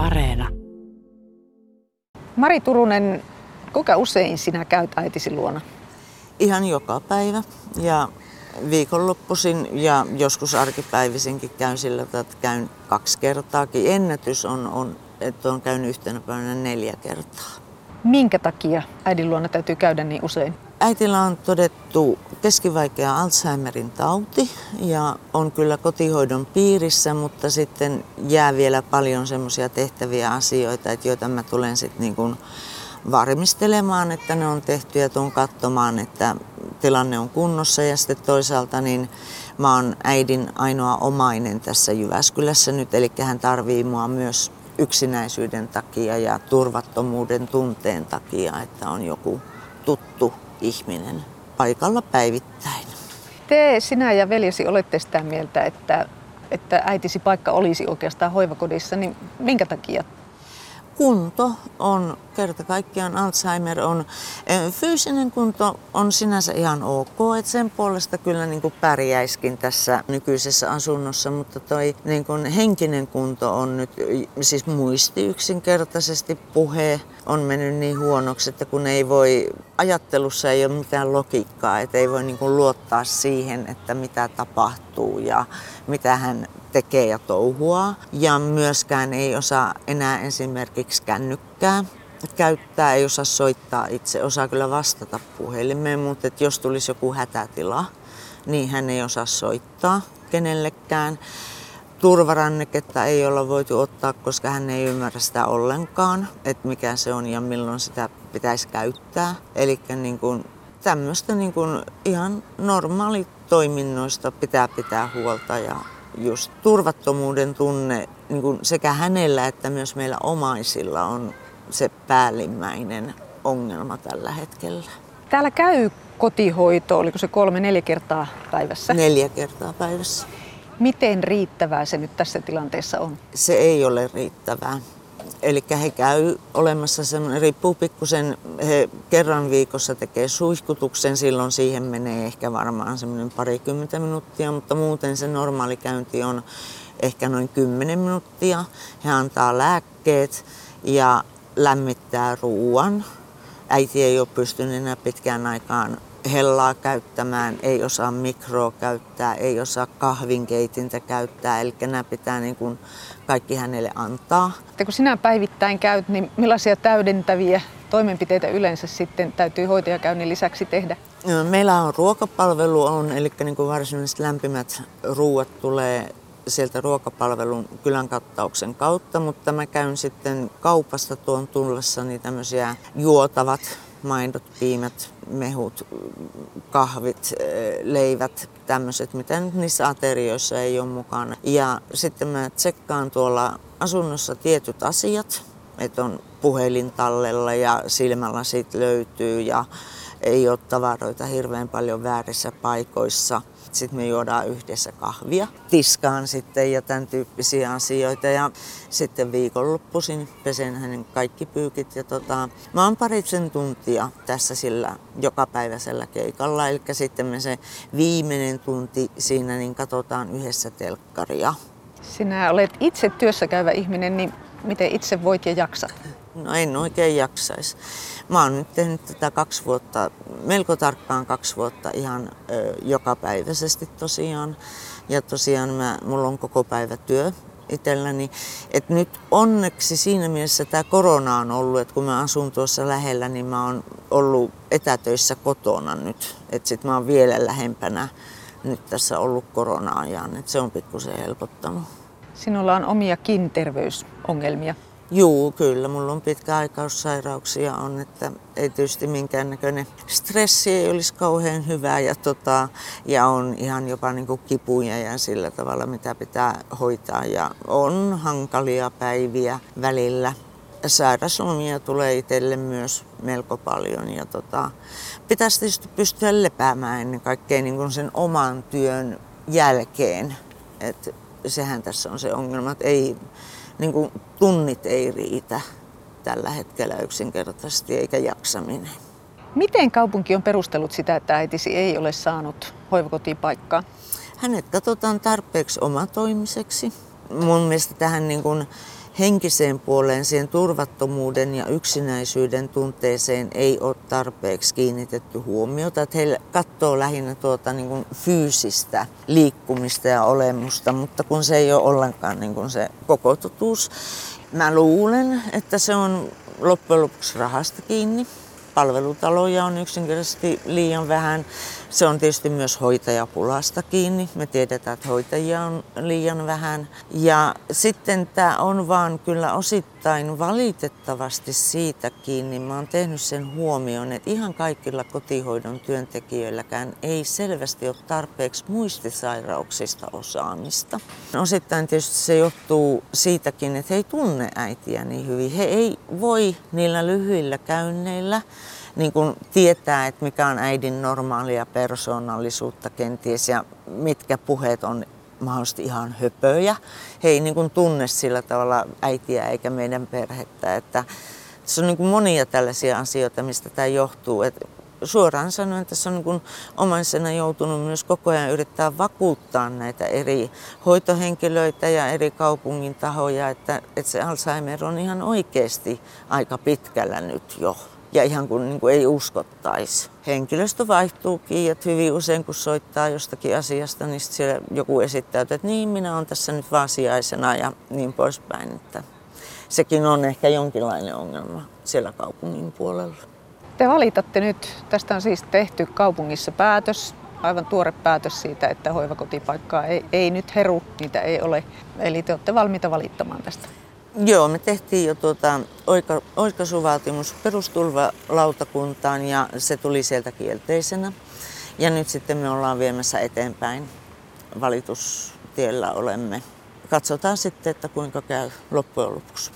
Areena. Mari Turunen, kuinka usein sinä käyt äitisi luona? Ihan joka päivä ja viikonloppuisin ja joskus arkipäivisinkin käyn sillä että käyn kaksi kertaakin. Ennätys on, on että on käynyt yhtenä päivänä neljä kertaa. Minkä takia äidin luona täytyy käydä niin usein? Äitillä on todettu keskivaikea Alzheimerin tauti ja on kyllä kotihoidon piirissä, mutta sitten jää vielä paljon semmoisia tehtäviä asioita, että joita mä tulen sitten niin kuin varmistelemaan, että ne on tehty ja tuon katsomaan, että tilanne on kunnossa. Ja sitten toisaalta niin mä oon äidin ainoa omainen tässä Jyväskylässä nyt, eli hän tarvii mua myös yksinäisyyden takia ja turvattomuuden tunteen takia, että on joku tuttu ihminen paikalla päivittäin. Te, sinä ja veljesi olette sitä mieltä, että, että äitisi paikka olisi oikeastaan hoivakodissa, niin minkä takia kunto on kerta kaikkiaan Alzheimer on, fyysinen kunto on sinänsä ihan ok, että sen puolesta kyllä niin kuin pärjäiskin tässä nykyisessä asunnossa, mutta toi niin kuin henkinen kunto on nyt, siis muisti yksinkertaisesti, puhe on mennyt niin huonoksi, että kun ei voi, ajattelussa ei ole mitään logiikkaa, että ei voi niin kuin luottaa siihen, että mitä tapahtuu ja mitä hän tekee ja touhuaa. Ja myöskään ei osaa enää esimerkiksi kännykkää käyttää, ei osaa soittaa itse, osaa kyllä vastata puhelimeen, mutta että jos tulisi joku hätätila, niin hän ei osaa soittaa kenellekään. Turvaranneketta ei olla voitu ottaa, koska hän ei ymmärrä sitä ollenkaan, että mikä se on ja milloin sitä pitäisi käyttää. Eli niin kuin tämmöistä niin ihan normaali toiminnoista pitää pitää huolta ja just turvattomuuden tunne niin kuin sekä hänellä että myös meillä omaisilla on se päällimmäinen ongelma tällä hetkellä. Täällä käy kotihoito, oliko se kolme, neljä kertaa päivässä? Neljä kertaa päivässä. Miten riittävää se nyt tässä tilanteessa on? Se ei ole riittävää. Eli he käy olemassa semmoinen, riippuu pikkusen, he kerran viikossa tekee suihkutuksen, silloin siihen menee ehkä varmaan semmoinen parikymmentä minuuttia, mutta muuten se normaali käynti on ehkä noin 10 minuuttia. He antaa lääkkeet ja lämmittää ruoan. Äiti ei ole pystynyt enää pitkään aikaan hellaa käyttämään, ei osaa mikroa käyttää, ei osaa kahvinkeitintä käyttää, eli nämä pitää niin kuin kaikki hänelle antaa. Ja kun sinä päivittäin käyt, niin millaisia täydentäviä toimenpiteitä yleensä sitten täytyy hoitajakäynnin lisäksi tehdä? Meillä on ruokapalvelu, on, eli niin kuin varsinaiset lämpimät ruuat tulee sieltä ruokapalvelun kylän kattauksen kautta, mutta mä käyn sitten kaupasta tuon tullessani tämmöisiä juotavat maidot, piimät, mehut, kahvit, leivät, tämmöiset, mitä nyt niissä aterioissa ei ole mukana. Ja sitten mä tsekkaan tuolla asunnossa tietyt asiat, että on puhelin tallella ja silmälasit löytyy ja ei ole tavaroita hirveän paljon väärissä paikoissa. Sitten me juodaan yhdessä kahvia, tiskaan sitten ja tämän tyyppisiä asioita. Ja sitten viikonloppuisin pesen hänen kaikki pyykit. Ja tota, mä oon parisen tuntia tässä sillä jokapäiväisellä keikalla. Eli sitten me se viimeinen tunti siinä niin katsotaan yhdessä telkkaria. Sinä olet itse työssä käyvä ihminen, niin miten itse voit ja jaksat? No en oikein jaksaisi. Mä oon nyt tehnyt tätä kaksi vuotta, melko tarkkaan kaksi vuotta ihan ö, jokapäiväisesti tosiaan. Ja tosiaan mä, mulla on koko päivä työ itselläni. Et nyt onneksi siinä mielessä tämä korona on ollut, että kun mä asun tuossa lähellä, niin mä oon ollut etätöissä kotona nyt. Että sit mä oon vielä lähempänä nyt tässä ollut korona-ajan, että se on pikkusen helpottanut. Sinulla on omiakin terveysongelmia. Juu, kyllä. Mulla on pitkäaikaussairauksia on, että ei tietysti minkäännäköinen stressi ei olisi kauhean hyvä ja, tota, ja on ihan jopa niin kuin kipuja ja sillä tavalla, mitä pitää hoitaa. Ja on hankalia päiviä välillä. Sairaslomia tulee itselle myös melko paljon ja tota, pitäisi tietysti pystyä lepäämään ennen kaikkea niin kuin sen oman työn jälkeen. Et sehän tässä on se ongelma, että ei, niin kuin tunnit ei riitä tällä hetkellä yksinkertaisesti eikä jaksaminen. Miten kaupunki on perustellut sitä, että äitisi ei ole saanut hoivakotipaikkaa? Hänet katsotaan tarpeeksi omatoimiseksi. Mun mielestä tähän niin kuin henkiseen puoleen, siihen turvattomuuden ja yksinäisyyden tunteeseen ei ole tarpeeksi kiinnitetty huomiota. Että he katsoo lähinnä tuota niin kuin fyysistä liikkumista ja olemusta, mutta kun se ei ole ollenkaan niin kuin se koko totuus. Mä luulen, että se on loppujen lopuksi rahasta kiinni palvelutaloja on yksinkertaisesti liian vähän. Se on tietysti myös hoitajapulasta kiinni. Me tiedetään, että hoitajia on liian vähän. Ja sitten tämä on vaan kyllä osittain valitettavasti siitä kiinni. Mä oon tehnyt sen huomioon, että ihan kaikilla kotihoidon työntekijöilläkään ei selvästi ole tarpeeksi muistisairauksista osaamista. Osittain tietysti se johtuu siitäkin, että he ei tunne äitiä niin hyvin. He ei voi niillä lyhyillä käynneillä niin kuin tietää, että mikä on äidin normaalia persoonallisuutta kenties ja mitkä puheet on mahdollisesti ihan höpöjä. He ei niin kuin tunne sillä tavalla äitiä eikä meidän perhettä. Että tässä on niin kuin monia tällaisia asioita, mistä tämä johtuu. Et suoraan sanoen tässä on niin kuin omaisena joutunut myös koko ajan yrittää vakuuttaa näitä eri hoitohenkilöitä ja eri kaupungin tahoja, että, että se Alzheimer on ihan oikeasti aika pitkällä nyt jo ja ihan kuin, niin kuin ei uskottaisi. Henkilöstö vaihtuukin, että hyvin usein kun soittaa jostakin asiasta, niin siellä joku esittää, että niin minä olen tässä nyt vaan sijaisena ja niin poispäin. Että sekin on ehkä jonkinlainen ongelma siellä kaupungin puolella. Te valitatte nyt, tästä on siis tehty kaupungissa päätös, aivan tuore päätös siitä, että hoivakotipaikkaa ei, ei nyt heru, niitä ei ole. Eli te olette valmiita valittamaan tästä. Joo, me tehtiin jo tuota oika, oikaisuvaatimus perustulvalautakuntaan ja se tuli sieltä kielteisenä. Ja nyt sitten me ollaan viemässä eteenpäin. Valitustiellä olemme. Katsotaan sitten, että kuinka käy loppujen lopuksi.